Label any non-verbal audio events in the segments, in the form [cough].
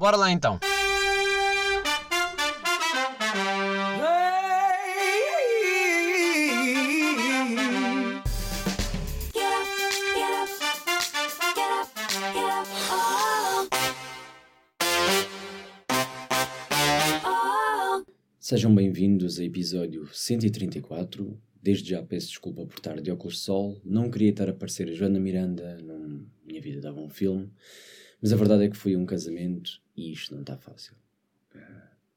Bora lá então. Sejam bem-vindos a episódio 134. Desde já peço desculpa por estar de óculos de sol. Não queria estar a parecer a Joana Miranda, não, minha vida dava um filme. Mas a verdade é que fui um casamento e isto não está fácil. Uh,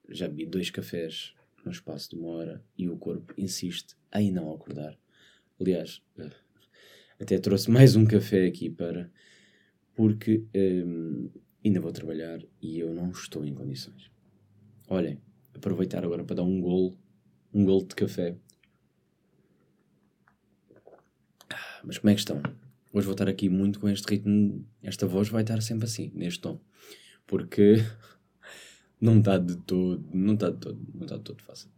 já bebi dois cafés no espaço de uma hora e o corpo insiste em não acordar. Aliás, uh, até trouxe mais um café aqui para. porque um, ainda vou trabalhar e eu não estou em condições. Olhem, aproveitar agora para dar um golo, um golo de café. Ah, mas como é que estão? Hoje vou estar aqui muito com este ritmo, esta voz vai estar sempre assim, neste tom. Porque [laughs] não está de todo, não está de todo, não está de todo fácil.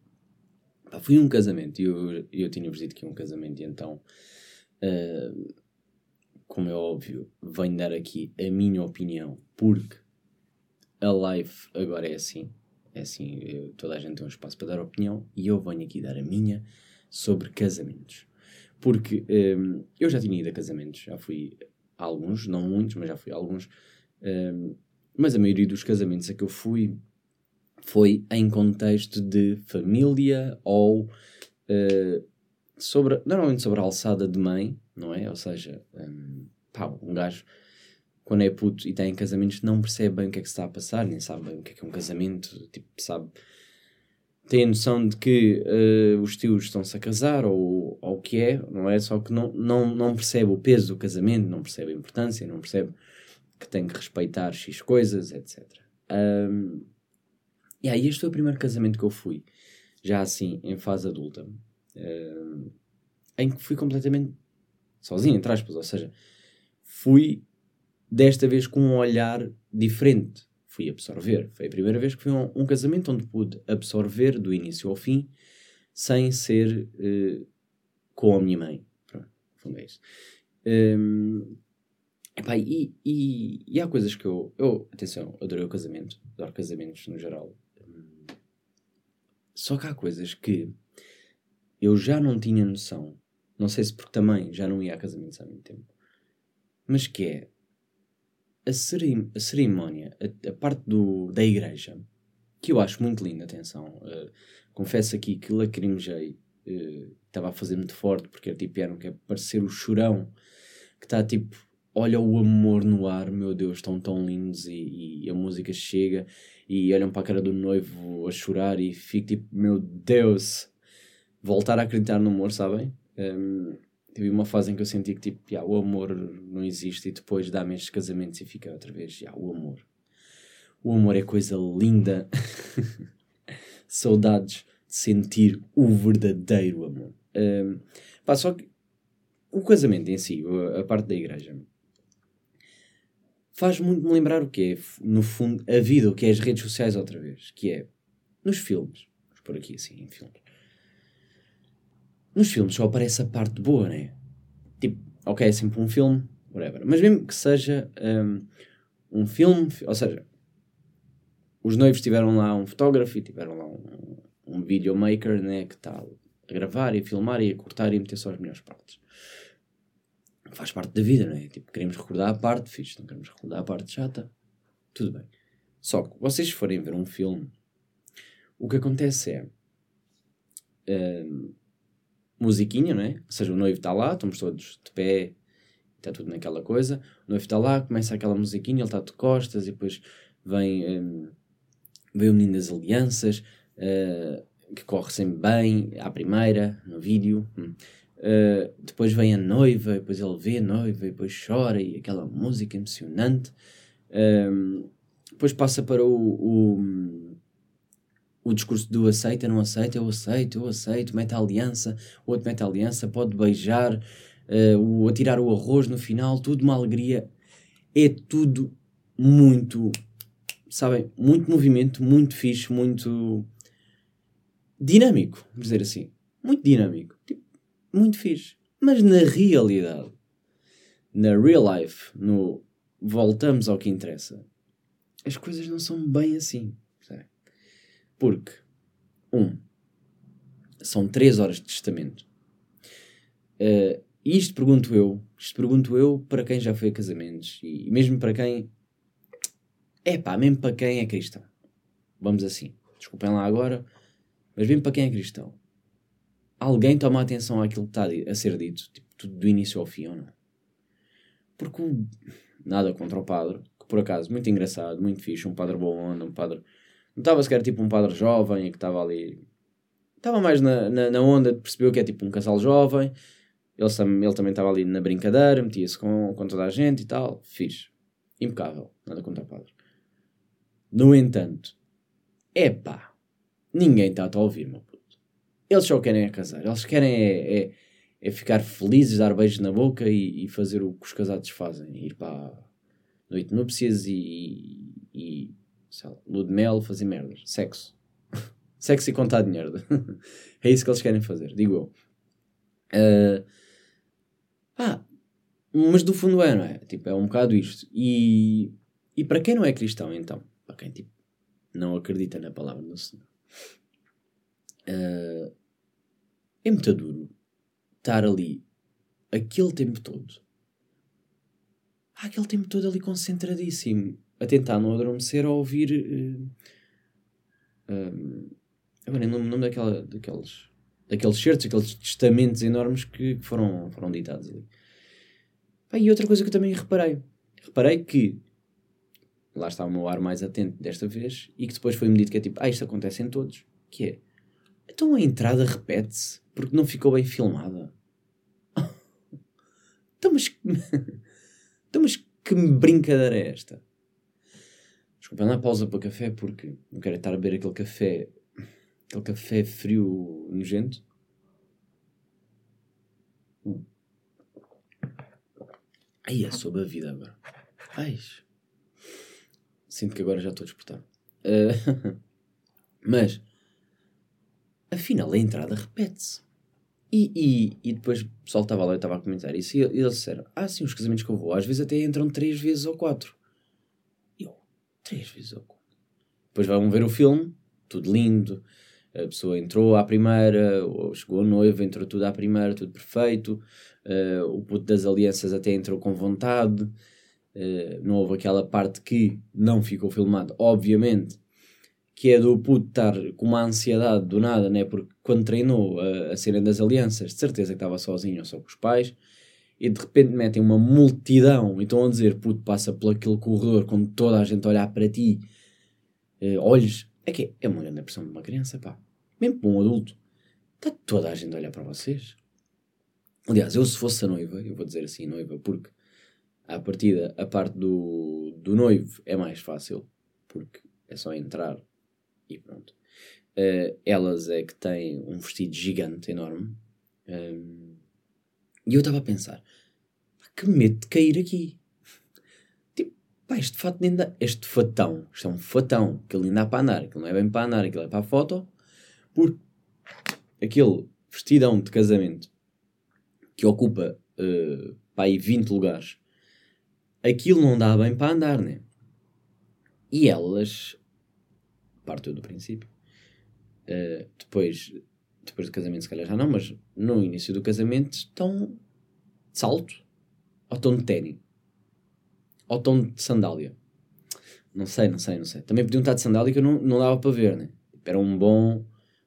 Pá, fui a um casamento e eu, eu tinha-vos dito que um casamento e então, uh, como é óbvio, venho dar aqui a minha opinião, porque a live agora é assim, é assim, eu, toda a gente tem um espaço para dar opinião e eu venho aqui dar a minha sobre casamentos. Porque um, eu já tinha ido a casamentos, já fui a alguns, não muitos, mas já fui a alguns. Um, mas a maioria dos casamentos a que eu fui foi em contexto de família ou uh, sobre, normalmente sobre a alçada de mãe, não é? Ou seja, um, pá, um gajo quando é puto e está em casamentos não percebe bem o que é que se está a passar, nem sabe bem o que é que é um casamento, tipo, sabe tem a noção de que uh, os tios estão-se a casar ou, ou o que é, não é? Só que não, não, não percebe o peso do casamento, não percebe a importância, não percebe que tem que respeitar X coisas, etc. Um, e aí este foi o primeiro casamento que eu fui, já assim, em fase adulta, um, em que fui completamente sozinho, entre aspas, ou seja, fui desta vez com um olhar diferente. Fui absorver. Foi a primeira vez que fui a um, um casamento onde pude absorver do início ao fim sem ser uh, com a minha mãe. Pronto, fundo é isso. Um, epá, e, e, e, há coisas que eu, eu. Atenção, adorei o casamento. Adoro casamentos no geral. Só que há coisas que eu já não tinha noção. Não sei se porque também já não ia a casamentos há muito tempo. Mas que é a, cerim a cerimónia, a, a, parte do, da igreja, que eu acho muito linda, atenção. Uh, confesso aqui que lacrimejei, uh, estava a fazer muito forte, porque era tipo, era, que é parecer o chorão, que está tipo, olha o amor no ar, meu Deus, estão tão lindos, e, e, a música chega, e olham para a cara do noivo a chorar, e fico tipo, meu Deus, voltar a acreditar no amor, sabem? Um, Tive uma fase em que eu senti que tipo, yeah, o amor não existe e depois dá-me estes casamentos e fica outra vez, yeah, o amor. O amor é coisa linda. [laughs] Saudades de sentir o verdadeiro amor. Um, pá, só que o casamento em si, a parte da igreja, faz muito me lembrar o que é, no fundo, a vida, o que é as redes sociais outra vez, que é nos filmes, vamos por aqui assim, em filmes nos filmes só aparece a parte boa, né? Tipo, ok, é sempre um filme, whatever. Mas mesmo que seja um, um filme, ou seja, os noivos tiveram lá um fotógrafo e tiveram lá um, um videomaker, né? Que está a gravar e a filmar e a cortar e meter só as melhores partes. Faz parte da vida, não é? Tipo, queremos recordar a parte fixe, não queremos recordar a parte chata. Tudo bem. Só que vocês forem ver um filme, o que acontece é. Um, musiquinha, não é? Ou seja, o noivo está lá, estamos todos de pé, está tudo naquela coisa. O noivo está lá, começa aquela musiquinha, ele está de costas e depois vem, um, vem o menino das alianças, uh, que corre sempre bem, à primeira, no vídeo. Uh, depois vem a noiva, depois ele vê a noiva, depois chora, e aquela música emocionante. Um, depois passa para o, o o discurso do aceita, não aceita, eu aceito, eu aceito, mete a aliança, o outro mete a aliança, pode beijar, uh, o, atirar o arroz no final, tudo uma alegria. É tudo muito, sabem, muito movimento, muito fixe, muito dinâmico, vamos dizer assim. Muito dinâmico, tipo, muito fixe. Mas na realidade, na real life, no voltamos ao que interessa, as coisas não são bem assim. Sabe? Porque, um, são três horas de testamento. Uh, e isto pergunto eu, isto pergunto eu para quem já foi a casamentos e, e mesmo para quem é pá, mesmo para quem é cristão. Vamos assim, desculpem lá agora, mas mesmo para quem é cristão, alguém toma atenção àquilo que está a ser dito, tipo, do início ao fim ou não? Porque nada contra o padre, que por acaso, muito engraçado, muito fixe, um padre bom onda, um padre. Não estava sequer tipo um padre jovem que estava ali. Estava mais na, na, na onda de perceber que é tipo um casal jovem ele, ele também estava ali na brincadeira, metia-se com, com toda a gente e tal. Fiz. Impecável. Nada contra o padre. No entanto, epá, ninguém está a ouvir, meu. Eles só querem é casar. Eles querem é, é, é ficar felizes, dar beijos na boca e, e, fazer o que os casados fazem. Ir para a noite de núpcias e, e, sei lá, lua de mel, fazer merdas. Sexo. [laughs] Sexo e contar dinheiro. [laughs] é isso que eles querem fazer, digo eu. Uh, ah, mas do fundo é, não é? Tipo, é um bocado isto. E, e para quem não é cristão, então, para quem tipo, não acredita na palavra do Senhor, uh, é muito duro estar ali aquele tempo todo, ah, aquele tempo todo ali concentradíssimo, a tentar não adormecer a ouvir. Uh, agora, não me lembro daquela, daqueles daqueles certos, aqueles testamentos enormes que, foram, foram ditados ali. e outra coisa que eu também reparei. Reparei que lá está o meu ar mais atento desta vez e que depois foi-me dito que é tipo, ah, isto acontece em todos. Que é, então a entrada repete-se porque não ficou bem filmada. [laughs] então, mas, [laughs] então, mas que brincadeira é esta? Desculpem lá, pausa para café porque não quero estar a beber aquele café Aquele café frio nojento. Uh. Ai, é sobre a vida agora. Ai. Sinto que agora já estou a despertar. Uh, [laughs] mas, afinal, a entrada repete-se. E, e, e depois o pessoal estava lá e estava a comentar isso e, e eles disseram: Ah, sim, os casamentos que eu vou, às vezes até entram três vezes ou quatro. E eu, três vezes ou quatro. Depois vão ver o filme, tudo lindo, a pessoa entrou à primeira, ou chegou a noiva, entrou tudo à primeira, tudo perfeito, uh, o puto das alianças até entrou com vontade, uh, não houve aquela parte que não ficou filmada, obviamente, que é do puto estar com uma ansiedade do nada, né? porque quando treinou a, a cena das alianças, de certeza que estava sozinho ou só com os pais, e de repente metem uma multidão e estão a dizer, puto, passa por aquele corredor com toda a gente olhar para ti, uh, olhos, é que é uma grande pressão de uma criança, pá mesmo para um adulto, está toda a gente a olhar para vocês. Aliás, eu se fosse a noiva, eu vou dizer assim noiva, porque à partida a parte do, do noivo é mais fácil, porque é só entrar e pronto. Uh, elas é que têm um vestido gigante, enorme. Um, e eu estava a pensar, que medo de cair aqui. Tipo, pá, este fato nem. Este fatão, isto é um fatão, que ele ainda dá para andar, aquilo não é bem para andar, aquilo é para a foto. Porque aquele vestidão de casamento que ocupa uh, para aí 20 lugares, aquilo não dá bem para andar, né? E elas, parto do princípio, uh, depois, depois do casamento, se calhar já não, mas no início do casamento estão de salto, ou estão de ténis, ou estão de sandália. Não sei, não sei, não sei. Também podiam estar de sandália que eu não, não dava para ver, né? Era um bom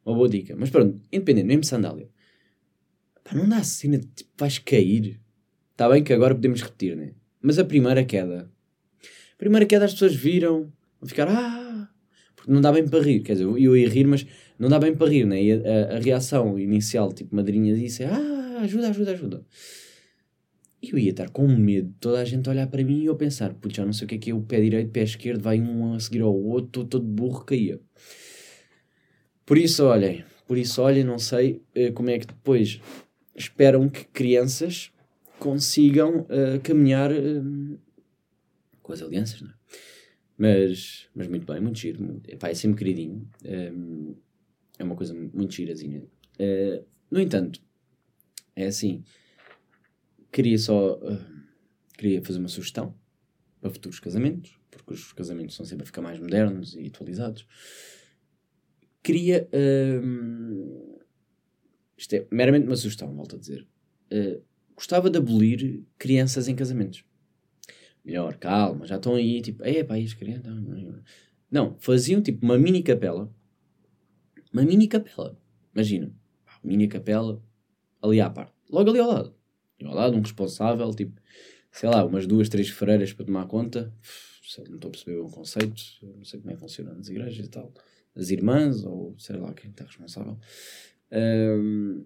uma boa dica. Mas pronto, independente, mesmo sandália. Pá, não dá cena de tipo, vais cair. Está bem que agora podemos repetir, né? Mas a primeira queda. A primeira queda as pessoas viram, vão ficar, ah, não dá bem para rir. Quer dizer, eu ia rir, mas não dá bem para rir, né? E a, a, a reação inicial, tipo, madrinha disse, ah, ajuda, ajuda, ajuda. E eu ia estar com medo de toda a gente olhar para mim e eu pensar, putz, já não sei o que é que é o pé direito, pé esquerdo, vai um a seguir ao outro, todo burro, caía. Por isso, olhem, por isso, olhem, não sei uh, como é que depois esperam que crianças consigam uh, caminhar uh, com as alianças, não é? Mas, mas muito bem, muito giro. Epá, é sempre queridinho. Um, é uma coisa muito girazinha. Uh, no entanto, é assim. Queria só. queria fazer uma sugestão para futuros casamentos. porque os casamentos estão sempre a ficar mais modernos e atualizados. Queria. Uh, isto é meramente uma sugestão, volto a dizer. Uh, gostava de abolir crianças em casamentos. Melhor, calma, já estão aí, tipo, é pá, as crianças. Não, faziam tipo uma mini capela. Uma mini capela. Imagina, mini capela ali à parte. Logo ali ao lado. E ao lado, um responsável, tipo, sei lá, umas duas, três freiras para tomar conta. Não estou a perceber o conceito, não sei como é que funciona nas igrejas e tal. As irmãs, ou sei lá quem está responsável. Um,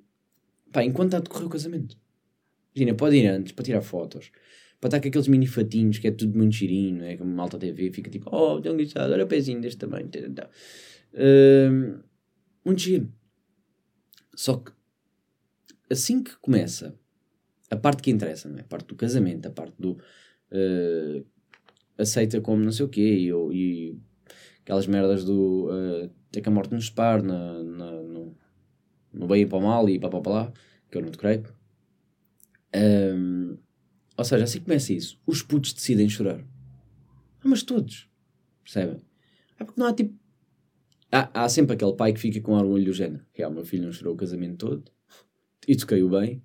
pá, enquanto está a decorrer o casamento. Imagina, pode ir antes para tirar fotos, para estar com aqueles mini fatinhos que é tudo muito girinho, é? como malta TV, fica tipo, oh, tão engraçado, olha o pezinho deste tamanho. Um, muito giro. Só que assim que começa a parte que interessa, não é? a parte do casamento, a parte do uh, aceita como não sei o quê e, e aquelas merdas do uh, ter que a morte nos separe na, na, no, no bem e para o mal e pá lá, que eu não te creio. Um, ou seja, assim começa isso. Os putos decidem chorar. Ah, mas todos. Percebem? É porque não há tipo. Há, há sempre aquele pai que fica com orgulho do género. É, o meu filho não chorou o casamento todo. E toquei-o bem.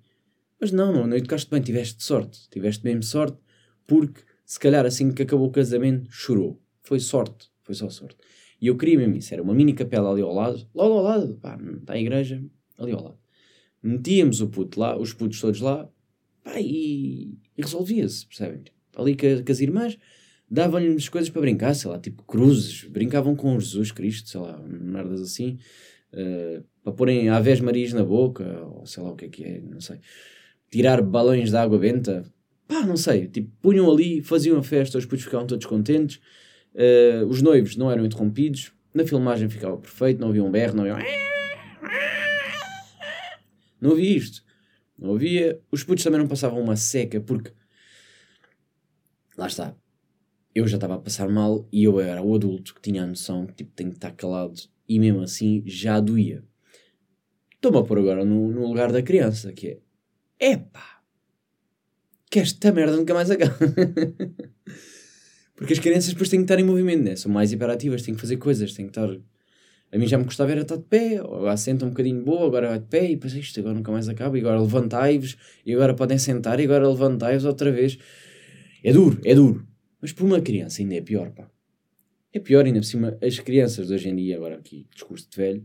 Mas não, não, não educaste bem. Tiveste sorte. Tiveste mesmo sorte. Porque, se calhar, assim que acabou o casamento, chorou. Foi sorte. Foi só sorte. E eu queria mesmo isso. Era uma mini capela ali ao lado. Logo ao lado. Pá, está a igreja. Ali ao lado. Metíamos o puto lá. Os putos todos lá Pá, e, e resolvia-se, percebem? Ali com, as irmãs, davam-lhes coisas para brincar, sei lá, tipo cruzes, brincavam com Jesus Cristo, sei lá, merdas assim, uh, para porem Aves Marias na boca, ou sei lá o que é que é, não sei. Tirar balões de água benta, pá, não sei, tipo, punham ali, faziam a festa, os putos ficavam todos contentes, uh, os noivos não eram interrompidos, na filmagem ficava perfeito, não havia um berro, não havia um... Não havia isto. Não havia. Os putos também não passavam uma seca porque. Lá está. Eu já estava a passar mal e eu era o adulto que tinha a noção que tipo, tenho que estar calado e mesmo assim já doía. Estou-me a pôr agora no, no, lugar da criança, que é. Epá! Que esta merda nunca mais acaba. [laughs] Porque as crianças depois têm que estar em movimento, né? São mais hiperativas, têm que fazer coisas, têm que estar a mim já me custava era estar de pé, ou assenta um bocadinho boa, agora vai de pé, e depois isto agora nunca mais acaba, e agora levantai-vos, e agora podem sentar, e agora levantai-vos outra vez. É duro, é duro. Mas por uma criança ainda é pior, pá. É pior ainda por cima, as crianças de hoje em dia, agora aqui, discurso de velho,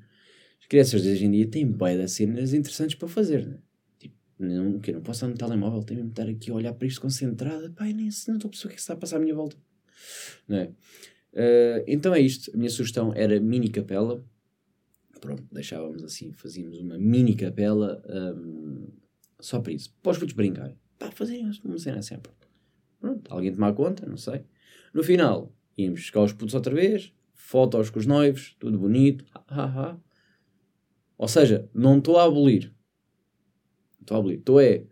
as crianças de hoje em dia têm bem das cenas interessantes para fazer, né? Tipo, não, que não posso estar no telemóvel, tenho mesmo estar aqui a olhar para isto concentrada, pá, nem não estou a que é que está a passar à minha volta. Não é? Uh, então é isto. A minha sugestão era mini capela. Pronto, deixávamos assim, fazíamos uma mini capela um, só para isso. Para os putos brincarem. Pá, fazerem uma cena sempre. Assim, pronto, alguém tomar conta, não sei. No final, íamos buscar os putos outra vez, fotos com os noivos, tudo bonito. Ha, ha, ha. Ou seja, não estou a abolir. Estou a abolir. Estou é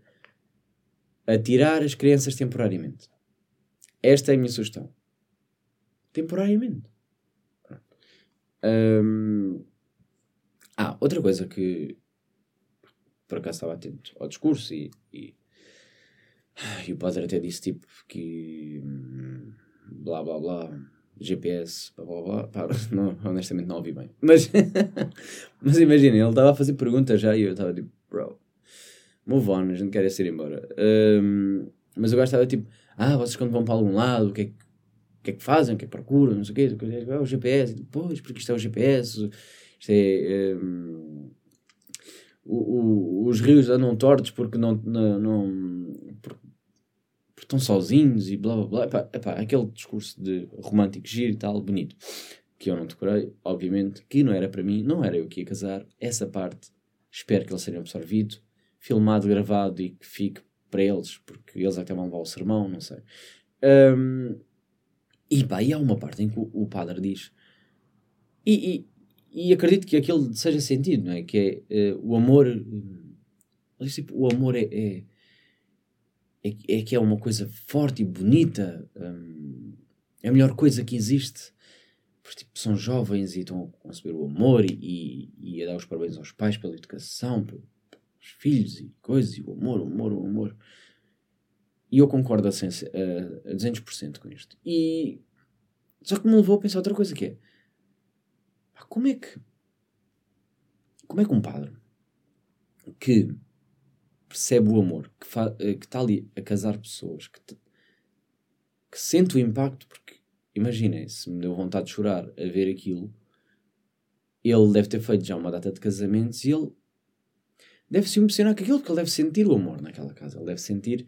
a tirar as crianças temporariamente. Esta é a minha sugestão temporariamente. Um, ah, outra coisa que por acaso estava atento ao discurso e, e, e o padre até disse tipo que hum, blá blá blá GPS, blá blá blá, pá, não, [laughs] honestamente não ouvi bem. Mas, [laughs] mas imagina, ele estava a fazer perguntas já e eu estava tipo, bro, move on, a gente quer ir embora. Um, mas o gajo estava tipo, ah, vocês quando vão para algum lado, o que é que o que é que fazem, o que é que procuram, não sei o quê, é o GPS, depois, porque isto é o GPS, isto é. Um, o, o, os rios andam tortos porque não. não, não porque estão sozinhos e blá blá blá. Epá, epá, aquele discurso de romântico, giro e tal, bonito, que eu não decorei, obviamente, que não era para mim, não era eu que ia casar. Essa parte, espero que ele seja absorvido, filmado, gravado e que fique para eles, porque eles até vão levar o sermão, não sei. Um, e pá, e há uma parte em que o, o padre diz, e, e, e, acredito que aquilo seja sentido, não é? Que é uh, o amor, uh, o amor é, é, é, é, que é uma coisa forte e bonita, um, é a melhor coisa que existe. Porque tipo, são jovens e estão a conceber o amor e, e, a dar os parabéns aos pais pela educação, pelos filhos e coisas, e o amor, o amor, o amor. E eu concordo a, a, a 200% com isto. E Só que me levou a pensar outra coisa que é. Como é que. Como é que um padre que percebe o amor, que, eh, está ali a casar pessoas, que, que sente o impacto, porque imaginem, se me deu vontade de chorar a ver aquilo, ele deve ter feito já uma data de casamentos e ele deve se emocionar com aquilo, porque ele deve sentir o amor naquela casa, ele deve sentir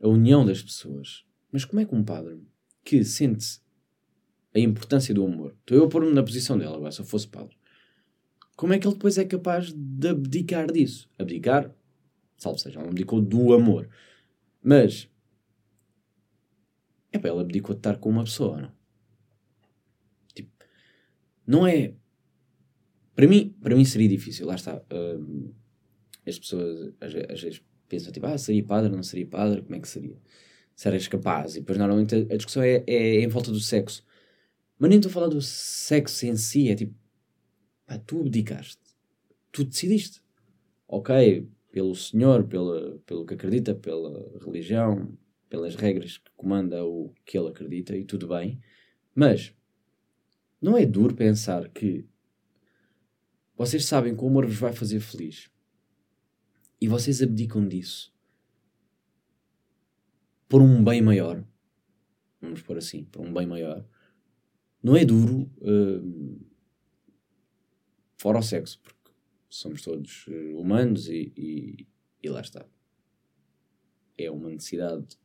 a união das pessoas. Mas como é que um padre que sente a importância do amor, estou eu a pôr-me na posição dela agora, se eu fosse padre, como é que ele depois é capaz de abdicar disso? Abdicar, salvo seja, ele abdicou do amor. Mas, é para ele abdicou de estar com uma pessoa, não? Tipo, não é. Para mim, para mim seria difícil, lá está. Uh, as pessoas às vezes pensam tipo, ah, seria padre, não seria padre, como é que seria? Se eras capaz. E depois normalmente a, a discussão é, é em volta do sexo. Mas nem estou a falar do sexo em si, é tipo, pá, tu abdicaste, tu decidiste. Ok, pelo Senhor, pela, pelo que acredita, pela religião, pelas regras que comanda o que ele acredita, e tudo bem, mas não é duro pensar que vocês sabem que o amor vos vai fazer feliz e vocês abdicam disso por um bem maior, vamos pôr assim, por um bem maior, não é duro uh, fora o sexo, porque somos todos uh, humanos e, e, e, lá está. É uma necessidade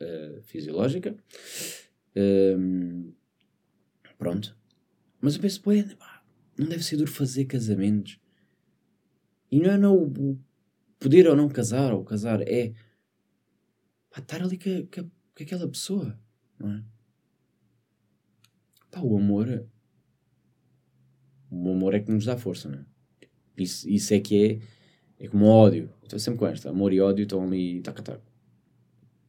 uh, fisiológica. Um, pronto. Mas eu penso, pô, não deve ser duro fazer casamentos. E não é não, o poder ou não casar, ou casar, é pá, estar ali com, com, com, aquela pessoa, não é? Pá, o amor, o amor é que nos dá força, não é? Isso, isso é que é, é como ódio. Estou sempre com esta, amor e ódio estão ali, taca, taca.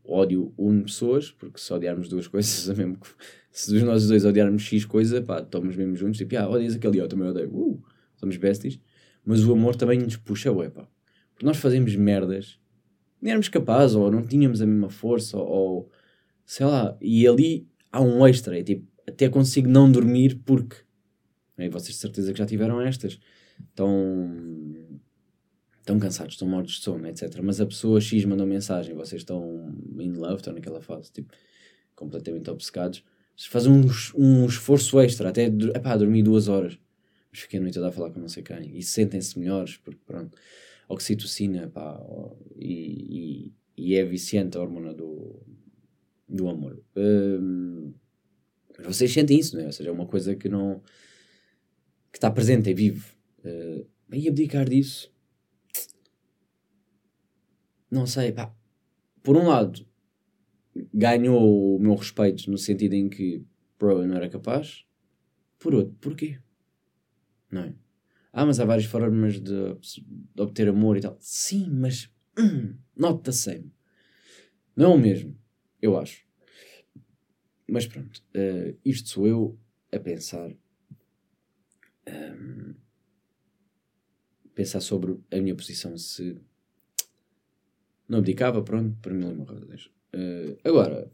Ódio une pessoas, porque se odiarmos duas [laughs] coisas, é mesmo que, se nós dois odiarmos X coisa, pá, estamos mesmo juntos, tipo, ah, odias aquele, eu também odeio, uh, somos besties, mas o amor também nos puxa, ué, pá nós fazemos merdas, não éramos capazes, ou não tínhamos a mesma força, ou, sei lá, e ali há um extra, é tipo, até consigo não dormir porque, aí vocês de certeza que já tiveram estas, estão, estão cansados, estão mortos de sono, etc. Mas a pessoa X mandou mensagem, vocês estão in love, estão naquela fase, tipo, completamente obcecados, vocês fazem um, um esforço extra, até, epá, dormir duas horas, mas fiquei a noite a falar com não sei quem, e sentem-se melhores, porque pronto oxitocina, pá, e, e, e, é viciante a hormona do, do amor. Um, vocês sentem isso, não é? Ou seja, é uma coisa que não. que está presente, é vivo. Uh, e abdicar disso. Não sei, pá. Por um lado, ganhou o meu respeito no sentido em que provavelmente não era capaz. Por outro, porquê? Não é? Ah, mas há várias formas de, de obter amor e tal. Sim, mas hum, not the same. Não é o mesmo, eu acho. Mas pronto, uh, isto sou eu a pensar. Um, pensar sobre a minha posição se não abdicava, pronto, para mim é uma coisa. Uh, agora,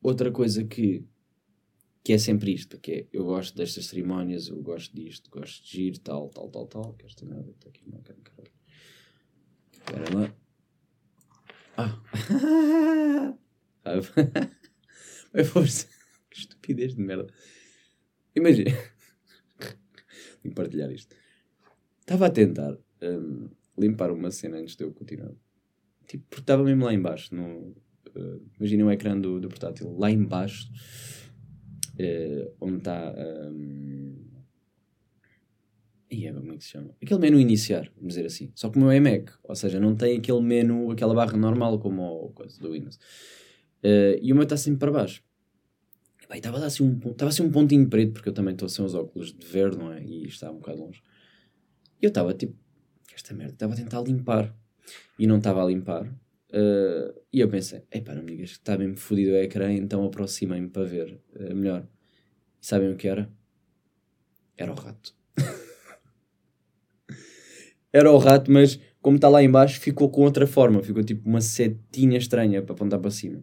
outra coisa que que é sempre isto, que é, eu gosto destas cerimónias, eu gosto disto, gosto de giro, tal, tal, tal, tal, que esta merda está aqui, quero, caralho. Espera lá. Ah! [laughs] [laughs] Vai força. Que estupidez de merda. Imagina. [laughs] Tenho que partilhar isto. Estava a tentar um, limpar uma cena antes de eu continuar. Tipo, porque estava mesmo lá embaixo. No, uh, imagina o ecrã do, do portátil. Lá embaixo uh, onde está. Um... E como é que se chama? Aquele menu iniciar, vamos dizer assim. Só que o meu é Mac, ou seja, não tem aquele menu, aquela barra normal como o coisa do Windows. Uh, e o meu está sempre para baixo. Estava assim, um, assim um pontinho preto, porque eu também estou sem os óculos de verde, não é? E está um bocado longe. E eu estava tipo, esta merda, estava a tentar limpar. E não estava a limpar. Uh, e eu pensei, epá, não me digas que está mesmo fodido o ecrã, então aproximei-me para ver uh, melhor. E sabem o que era? Era o rato. [laughs] era o rato, mas como está lá embaixo, ficou com outra forma. Ficou tipo uma setinha estranha para apontar para cima.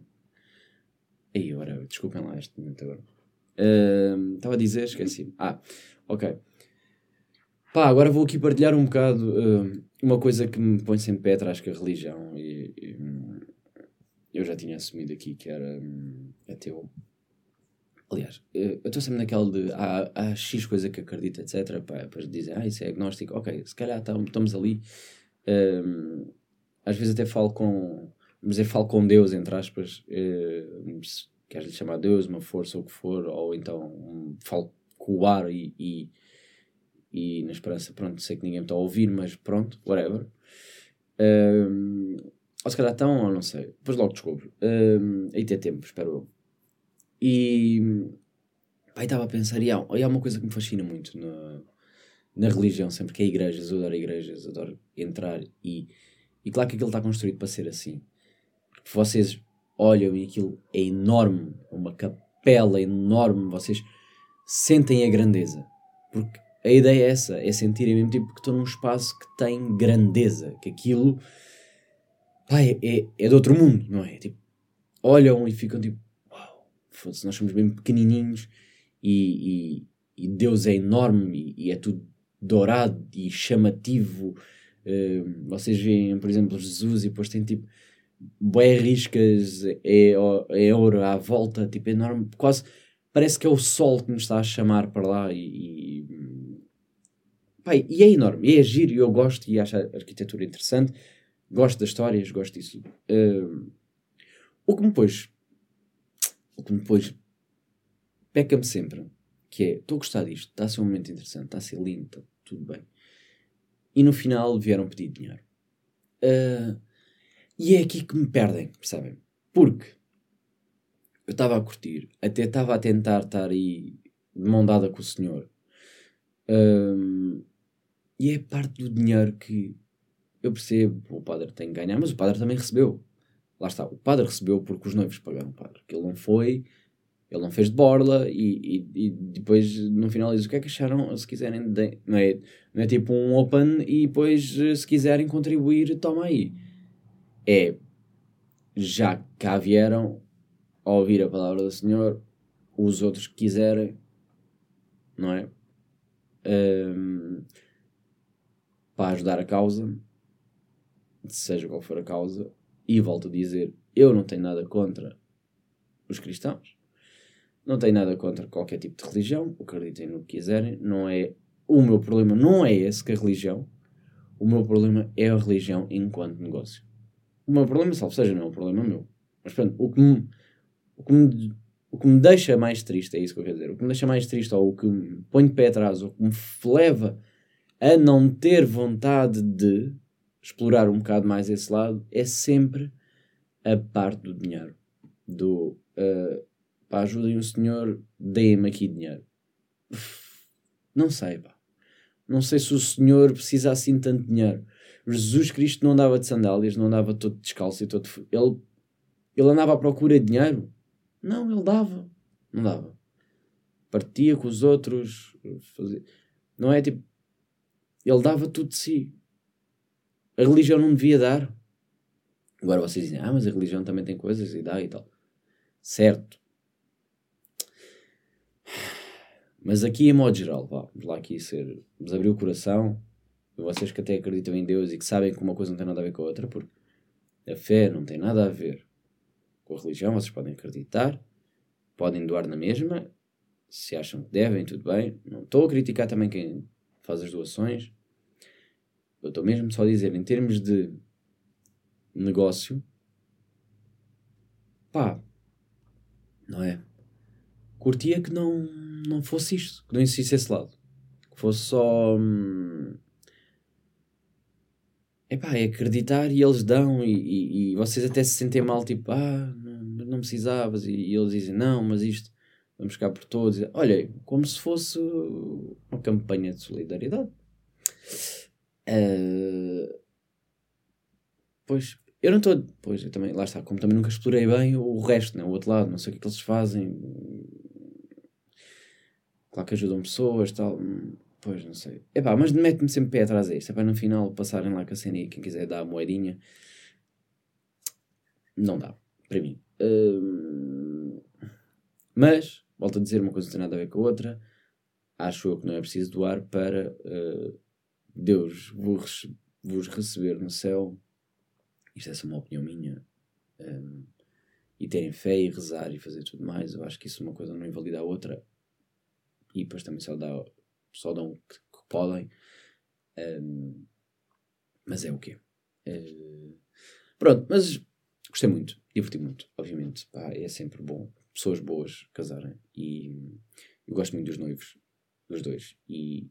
E agora, desculpem lá este momento agora. Estava uh, a dizer, esqueci. Ah, ok. Pá, agora vou aqui partilhar um bocado uh, uma coisa que me põe sempre pé atrás que a religião. E, e, eu já tinha assumido aqui que era um, ateu. Aliás, eu estou sempre naquela de há, há X coisa que acredito, etc. Pá, depois dizem, ah, isso é agnóstico. Ok, se calhar estamos ali. Um, às vezes até falo com. Vamos dizer, falo com Deus, entre aspas. Uh, queres lhe chamar Deus, uma força ou o que for, ou então um, falo com o ar e, e, e, na esperança, pronto, sei que ninguém me está a ouvir, mas pronto, whatever. Um, ou se calhar estão, ou não sei, depois logo descubro. Um, aí tem tempo, espero eu. E aí estava a pensar, e há, e há uma coisa que me fascina muito na, na religião, sempre que é igrejas, eu adoro igrejas, adoro entrar e, e claro que aquilo está construído para ser assim. Porque vocês olham e aquilo é enorme, uma capela enorme, vocês sentem a grandeza. Porque a ideia é essa, é sentirem mesmo tipo que estão num espaço que tem grandeza, que aquilo pá, é, é, é de outro mundo, não é? Tipo, olham e ficam tipo, uau, foda-se, nós somos bem pequenininhos e, e, e Deus é enorme e, e, é tudo dourado e chamativo. Uh, vocês veem, por exemplo, Jesus e depois tem tipo bué riscas, é, é ouro à volta, tipo, é enorme, quase parece que é o sol que nos está a chamar para lá e, e, pá, e é enorme, é giro, e eu gosto e acho a arquitetura interessante, gosto das histórias, gosto disso. Uh, o que me pôs, o que me pôs, peca-me sempre, que é, estou a gostar disto, está a ser um momento interessante, está a ser lindo, tudo bem. E no final vieram pedir dinheiro. Uh, e é aqui que me perdem, percebem? Porque eu estava a curtir, até estava a tentar estar aí de mão dada com o senhor. E é parte do dinheiro que eu percebo, o padre tem que ganhar, mas o padre também recebeu. Lá está, o padre recebeu porque os noivos pagaram o padre. Que ele não foi, ele não fez de borla e, e, e, depois no final diz o que é que acharam, se quiserem, de, não, é, não é tipo um open e depois se quiserem contribuir, toma aí é já cá vieram a ouvir a palavra do Senhor, os outros que quiserem, não é? Um, para ajudar a causa, seja qual for a causa, e volto a dizer: eu não tenho nada contra os cristãos, não tenho nada contra qualquer tipo de religião, acreditem no que quiserem, não é. O meu problema não é esse que a religião, o meu problema é a religião enquanto negócio. O meu problema, salvo seja, não é um problema meu. Mas pronto, o que, me, o, que me, o que me deixa mais triste, é isso que eu quero dizer, o que me deixa mais triste, ou o que me põe de pé atrás, ou o que me leva a não ter vontade de explorar um bocado mais esse lado, é sempre a parte do dinheiro. Do, uh, pá, ajudem o senhor, deem-me aqui dinheiro. Não sei, pá. Não sei se o senhor precisa assim tanto dinheiro. Jesus Cristo não andava de sandálias, não andava todo descalço e todo. Ele, ele andava à procura de dinheiro? Não, ele dava. Não dava. Partia com os outros. Fazia... Não é tipo. Ele dava tudo de si. A religião não devia dar. Agora vocês dizem, ah, mas a religião também tem coisas e dá e tal. Certo. Mas aqui em modo geral, vá, vamos lá aqui ser. Vamos abrir o coração vocês que até acreditam em Deus e que sabem que uma coisa não tem nada a ver com a outra, porque a fé não tem nada a ver com a religião, vocês podem acreditar, podem doar na mesma, se acham que devem, tudo bem. Não estou a criticar também quem faz as doações. Eu estou mesmo só a dizer, em termos de negócio, pá, não é? Curtia que não, não fosse isto, que não existisse esse lado. Que fosse só. Hum, epá, é acreditar e eles dão e, e, e, vocês até se sentem mal, tipo, ah, não, não precisavas, e, e, eles dizem, não, mas isto, vamos ficar por todos. Olha, como se fosse uma campanha de solidariedade. Uh, pois, eu não estou, pois, eu também, lá está, como também nunca explorei bem o resto, né, o outro lado, não sei o que é que eles fazem. Claro que ajudam pessoas, tal, Pois, não sei. Epá, mas mete-me sempre pé atrás a isto. É para no final passarem lá com a cena e quem quiser dar a moedinha. Não dá, para mim. Uh... Mas, volto a dizer, uma coisa não tem nada a ver com a outra. Acho eu que não é preciso doar para uh, Deus vos, vos receber no céu. Isto é só uma opinião minha. Um, e terem fé e rezar e fazer tudo mais. Eu acho que isso é uma coisa não invalida a outra. E depois também só, dá, só dão o que, que podem. Um, mas é o quê? Uh, pronto, mas gostei muito, diverti muito, obviamente. Pá, é sempre bom pessoas boas casarem. E eu gosto muito dos noivos, dos dois. E,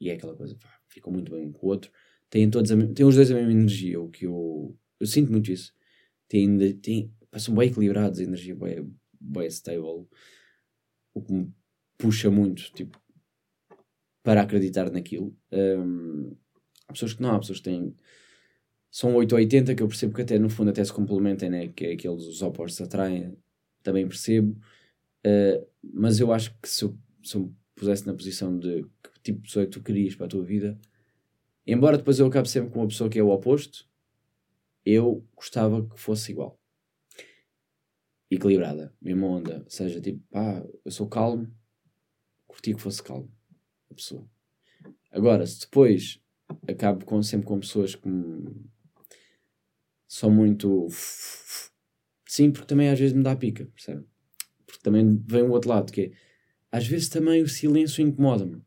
e é aquela coisa, pá, ficam muito bem um com o outro. Têm, todos a, têm os dois a mesma energia, o que eu, eu sinto muito isso. Têm, têm, são bem equilibrados, a energia bem, bem stable. O que me puxa muito, tipo, para acreditar naquilo. Um, há pessoas que não, há pessoas que têm. São 8 ou 80 que eu percebo que até no fundo até se complementem, né? que é aqueles os opostos atraem, também percebo. Uh, mas eu acho que se eu, se eu pusesse na posição de que tipo de pessoa é que tu querias para a tua vida, embora depois eu acabe sempre com uma pessoa que é o oposto, eu gostava que fosse igual. Equilibrada, mesma onda. Seja tipo, pá, eu sou calmo, curti que fosse calmo a pessoa. Agora, se depois acabo com, sempre com pessoas que são muito. Sim, porque também às vezes me dá pica, percebe? Porque também vem o outro lado, que é. Às vezes também o silêncio incomoda-me.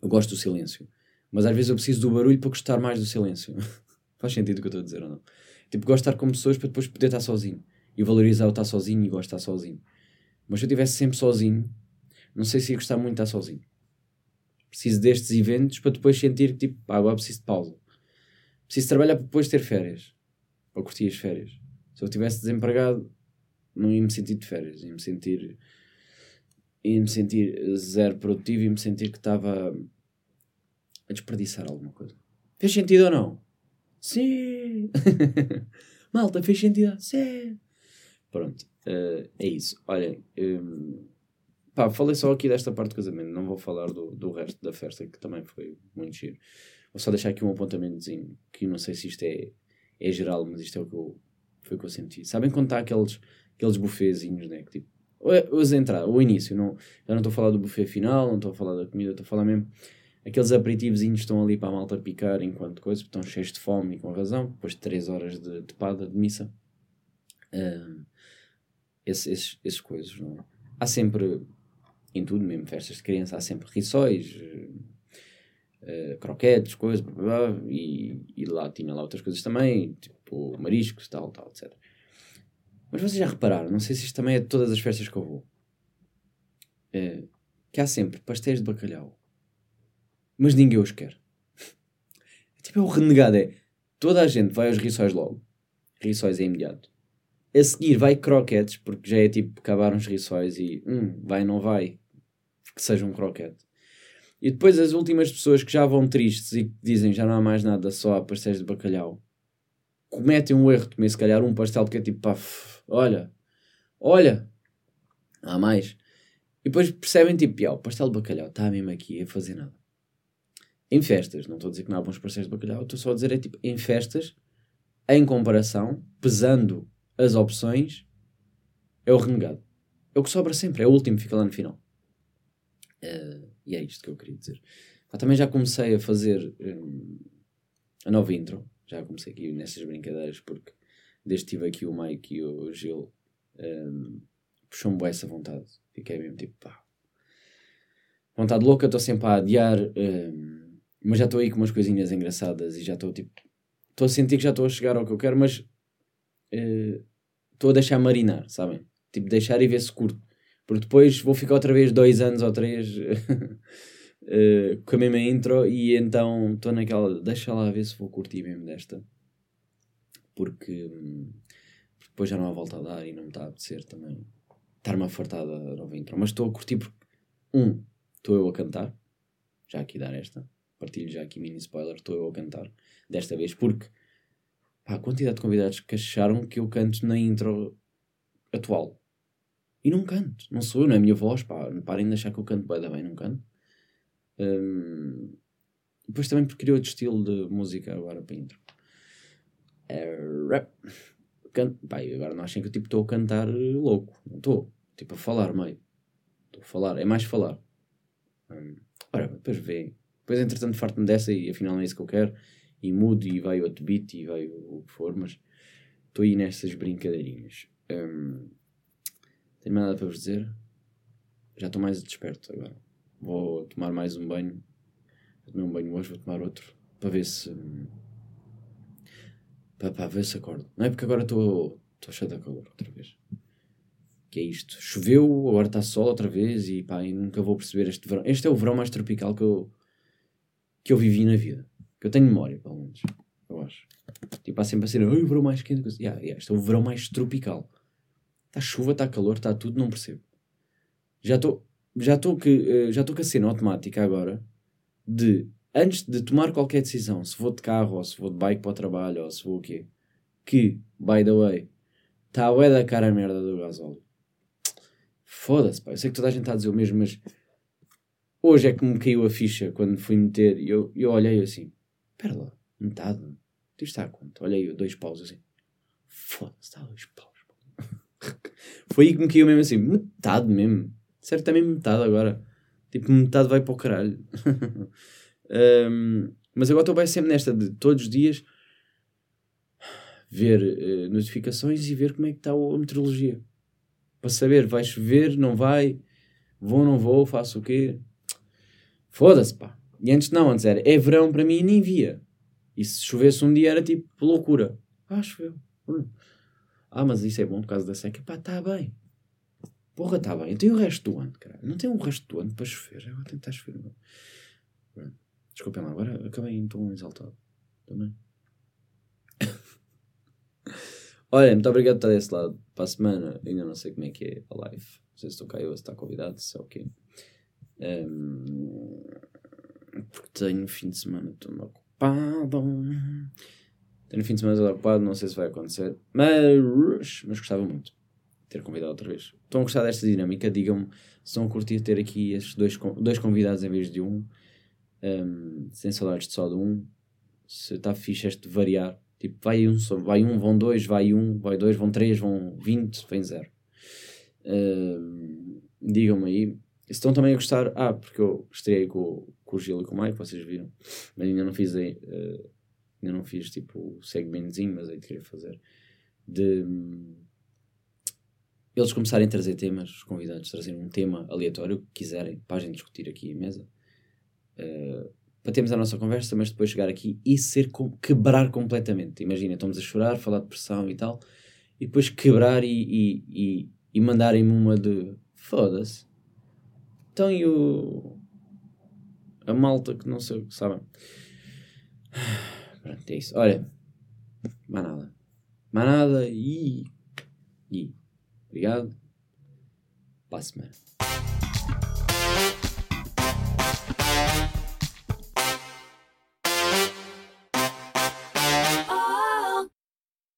Eu gosto do silêncio. Mas às vezes eu preciso do barulho para gostar mais do silêncio. [laughs] Faz sentido o que eu estou a dizer ou não? Tipo, gosto de estar com pessoas para depois poder estar sozinho. E valorizar o estar sozinho e gosto de estar sozinho. Mas se eu estivesse sempre sozinho, não sei se ia gostar muito de estar sozinho. Preciso destes eventos para depois sentir que, tipo, agora preciso de pausa. Preciso trabalhar para depois ter férias. Para curtir as férias. Se eu estivesse desempregado, não ia me sentir de férias. Ia me sentir. ia me sentir zero produtivo e me sentir que estava a desperdiçar alguma coisa. Fez sentido ou não? Sim! [laughs] Malta, fez sentido? Sim! Pronto, uh, é isso. Olhem, um, pá, falei só aqui desta parte do casamento, não vou falar do, do resto da festa, que também foi muito giro. Vou só deixar aqui um apontamentozinho, que não sei se isto é, é geral, mas isto é o que eu, foi o que eu senti. Sabem quando está aqueles, aqueles buffetzinhos, né? Que tipo, as entradas, o início, não, já não estou a falar do buffet final, não estou a falar da comida, estou a falar mesmo aqueles aperitivozinhos estão ali para a malta picar enquanto coisa, estão cheios de fome e com razão, depois de 3 horas de, de pada, de missa. Uh, esses, esses, coisas, não é? Há sempre, em tudo mesmo, festas de criança, há sempre rissóis, uh, croquetes, coisas, blá, blá, e, e lá tinha lá outras coisas também, tipo mariscos, tal, tal, etc. Mas vocês já repararam, não sei se isto também é de todas as festas que eu vou, uh, que há sempre pastéis de bacalhau, mas ninguém os quer. [laughs] tipo, é o renegado, é, toda a gente vai aos rissóis logo, rissóis é imediato a seguir vai croquetes, porque já é tipo acabaram os rissóis e hum, vai, não vai, que seja um croquete. E depois as últimas pessoas que já vão tristes e que dizem já não há mais nada, só há pastéis de bacalhau, cometem um erro de comer se calhar um pastel que é tipo, pá, olha, olha, há mais. E depois percebem tipo, o pastel de bacalhau está mesmo aqui a fazer nada. Em festas, não estou a dizer que não há bons pastéis de bacalhau, estou só a dizer é tipo, em festas, em comparação, pesando as opções, é o renegado. É o que sobra sempre, é o último, fica lá no final. Uh, e é isto que eu queria dizer. Ah, também já comecei a fazer um, a nova intro. Já comecei aqui nessas brincadeiras, porque desde que tive aqui o Mike e o Gil, um, puxou-me essa vontade. Fiquei mesmo tipo, pá. Vontade louca, estou sempre a adiar, um, mas já estou aí com umas coisinhas engraçadas e já estou tipo. Estou a sentir que já estou a chegar ao que eu quero, mas uh, estou a deixar marinar, sabem? Tipo, deixar e ver se curto. Porque depois vou ficar outra vez dois anos ou três [laughs] uh, com a mesma intro e então estou naquela. Deixa lá ver se vou curtir mesmo desta. Porque um, depois já não há volta a dar e não me está a apetecer também estar-me a fartar da nova intro. Mas estou a curtir porque, um, estou eu a cantar. Já aqui dar esta. Partilho já aqui mini spoiler. Estou eu a cantar desta vez porque pá, a quantidade de convidados que acharam que eu canto na intro atual. E não canto, não sou eu, não é a minha voz, pá, parem de achar que eu canto bem, bem não canto. Um, depois também porque queria outro estilo de música agora para intro. É rap. Pá, agora não achem que eu tipo estou a cantar louco, não estou. Tipo, a falar meio. Estou a falar, é mais falar. Hum, ora, depois vê. Depois, entretanto, farto-me dessa e afinal não é isso que eu quero. E mudo e vai outro beat e vai o que for, mas estou aí nessas brincadeirinhas. Hum, tenho mais nada para vos dizer. Já estou mais desperto agora. Vou tomar mais um banho. Tomar um banho hoje, vou tomar outro. Para ver se. Para, para ver se acordo. Não é porque agora estou cheio de calor outra vez. Que é isto. Choveu, agora está sol outra vez e pá, e nunca vou perceber este verão. Este é o verão mais tropical que eu, que eu vivi na vida. Que eu tenho memória, pelo menos. Eu acho. Tipo, há sempre a ser o verão mais quente. Yeah, yeah, este é o verão mais tropical. Está chuva, está calor, está tudo, não percebo. Já estou já estou que eh, já estou com a cena automática agora de antes de tomar qualquer decisão, se vou de carro ou se vou de bike para o trabalho ou se vou o quê, que, by the way, está a da cara a merda do gasóleo. Foda-se, pá. Eu sei que toda a gente está a dizer o mesmo, mas hoje é que me caiu a ficha quando fui meter e eu, eu olhei assim, espera lá, metade, isto está a quanto? Olhei dois paus assim, foda-se, está a dois paus. [laughs] Foi aí que me caiu mesmo assim, metade mesmo. Certo, também metade agora. Tipo, metade vai para o caralho. [laughs] um, mas agora estou bem sempre nesta de todos os dias ver uh, notificações e ver como é que está a meteorologia. Para saber, vai chover, não vai, vou, não vou, faço o quê. Foda-se, pá. E antes não, antes era, é verão para mim e nem via. E se chovesse um dia era tipo loucura. Ah, choveu. Ah, mas isso é bom por causa da seca. Pá, está bem. Porra, está bem. Então e o resto do ano, cara? Não tem um resto do ano para chover. Agora tentar chover. Desculpem lá, agora acabei tom exaltado. Também. [laughs] Olha, muito obrigado por estar desse lado. Para a semana, ainda não sei como é que é a live. Não sei se estou cá ou se está convidado, se é o quê. Um, porque tenho fim de semana todo ocupado. Tenho fim de semana todo ocupado, não sei se vai acontecer. Mas, mas gostava muito ter convidado outra vez. Estão a gostar desta dinâmica? Digam-me se estão a curtir ter aqui estes dois, dois convidados em vez de um. um sem saudades de só de um. Se está fixe este variar. Tipo, vai um, vai um, vão dois, vai um, vai dois, vão três, vão vinte, vem zero. Um, Digam-me aí. Estão também a gostar. Ah, porque eu estreiei com, com o Gil e com o Mike, vocês viram. Mas ainda não fiz aí. Uh, ainda não fiz tipo o segmentozinho, mas aí queria fazer. De eles começarem a trazer temas, os convidados trazerem um tema aleatório que quiserem para a gente discutir aqui em mesa, uh, para termos a nossa conversa, mas depois chegar aqui e ser com, quebrar completamente. Imagina, estamos a chorar, falar de pressão e tal, e depois quebrar e, e, e, e mandarem-me uma de foda-se. Então e o. a malta que não sei sabem. Pronto, é isso. Olha, mais nada. Mais nada e. e Obrigado. Para a semana.